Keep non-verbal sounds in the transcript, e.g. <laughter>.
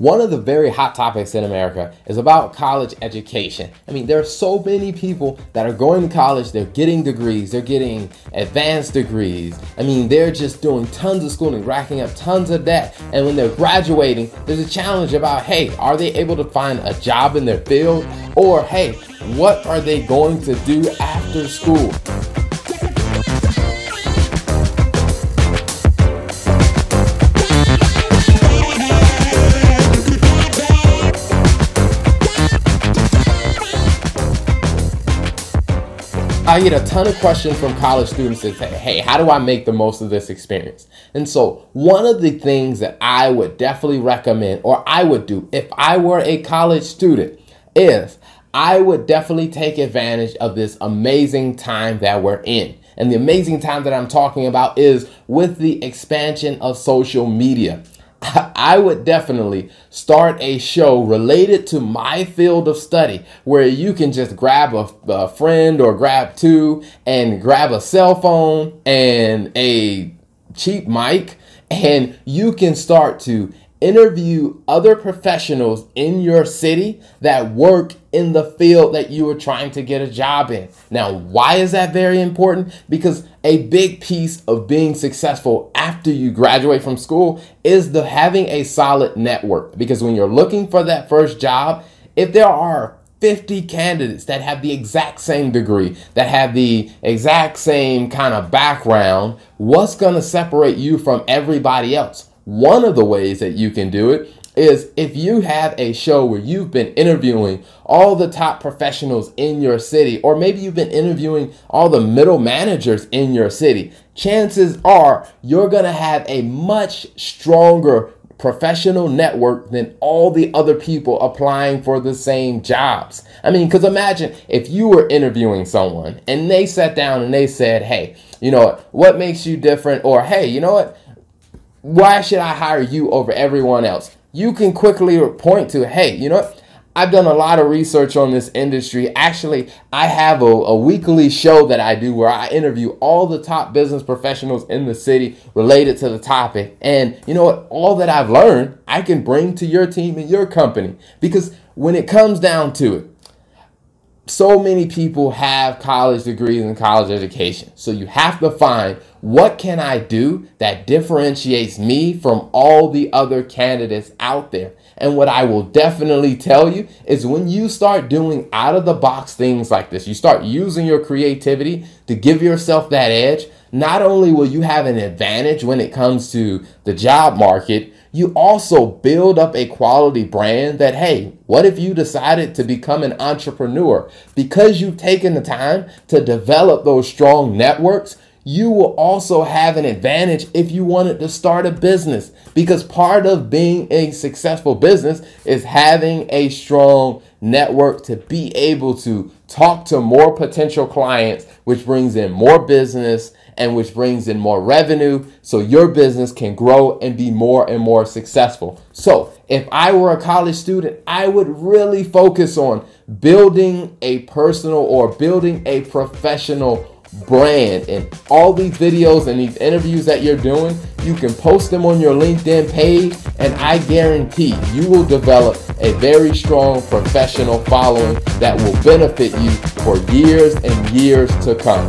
One of the very hot topics in America is about college education. I mean, there are so many people that are going to college, they're getting degrees, they're getting advanced degrees. I mean, they're just doing tons of schooling, racking up tons of debt. And when they're graduating, there's a challenge about hey, are they able to find a job in their field? Or hey, what are they going to do after school? I get a ton of questions from college students that say, hey, how do I make the most of this experience? And so, one of the things that I would definitely recommend, or I would do if I were a college student, is I would definitely take advantage of this amazing time that we're in. And the amazing time that I'm talking about is with the expansion of social media. <laughs> I would definitely start a show related to my field of study where you can just grab a, a, friend or grab two and grab a cell phone and a cheap mic and you can start to interview other professionals in your city that work in the field that you are trying to get a job in. Now, why is that very important? Because a big piece of being successful after you graduate from school is the having a solid network. Because when you're looking for that first job, if there are 50 candidates that have the exact same degree, that have the exact same kind of background, what's going to separate you from everybody else? One of the ways that you can do it is if you have a show where you've been interviewing all the top professionals in your city, or maybe you've been interviewing all the middle managers in your city, chances are you're to have a much stronger professional network than all the other people applying for the same jobs. I mean, because imagine if you were interviewing someone and they sat down and they said, hey, you know what, what makes you different? Or hey, you know what, why should I hire you over everyone else? You can quickly point to, hey, you know what? I've done a lot of research on this industry. Actually, I have a, a, weekly show that I do where I interview all the top business professionals in the city related to the topic. And you know what? All that I've learned, I can bring to your team and your company. Because when it comes down to it, so many people have college degrees and college education. So you have to find what can I do that differentiates me from all the other candidates out there. And what I will definitely tell you is when you start doing out of the box things like this, you start using your creativity to give yourself that edge, not only will you have an advantage when it comes to the job market, you also build up a quality brand that, hey, what if you decided to become an entrepreneur? Because you've taken the time to develop those strong networks, you will also have an advantage if you wanted to start a business. Because part of being a successful business is having a strong network to be able to talk to more potential clients, which brings in more business and which brings in more revenue so your business can grow and be more and more successful. So, if I were a college student, I would really focus on building a personal or building a professional brand. And all these videos and these interviews that you're doing you can post them on your linkedin page and i guarantee you will develop a very strong professional following that will benefit you for years and years to come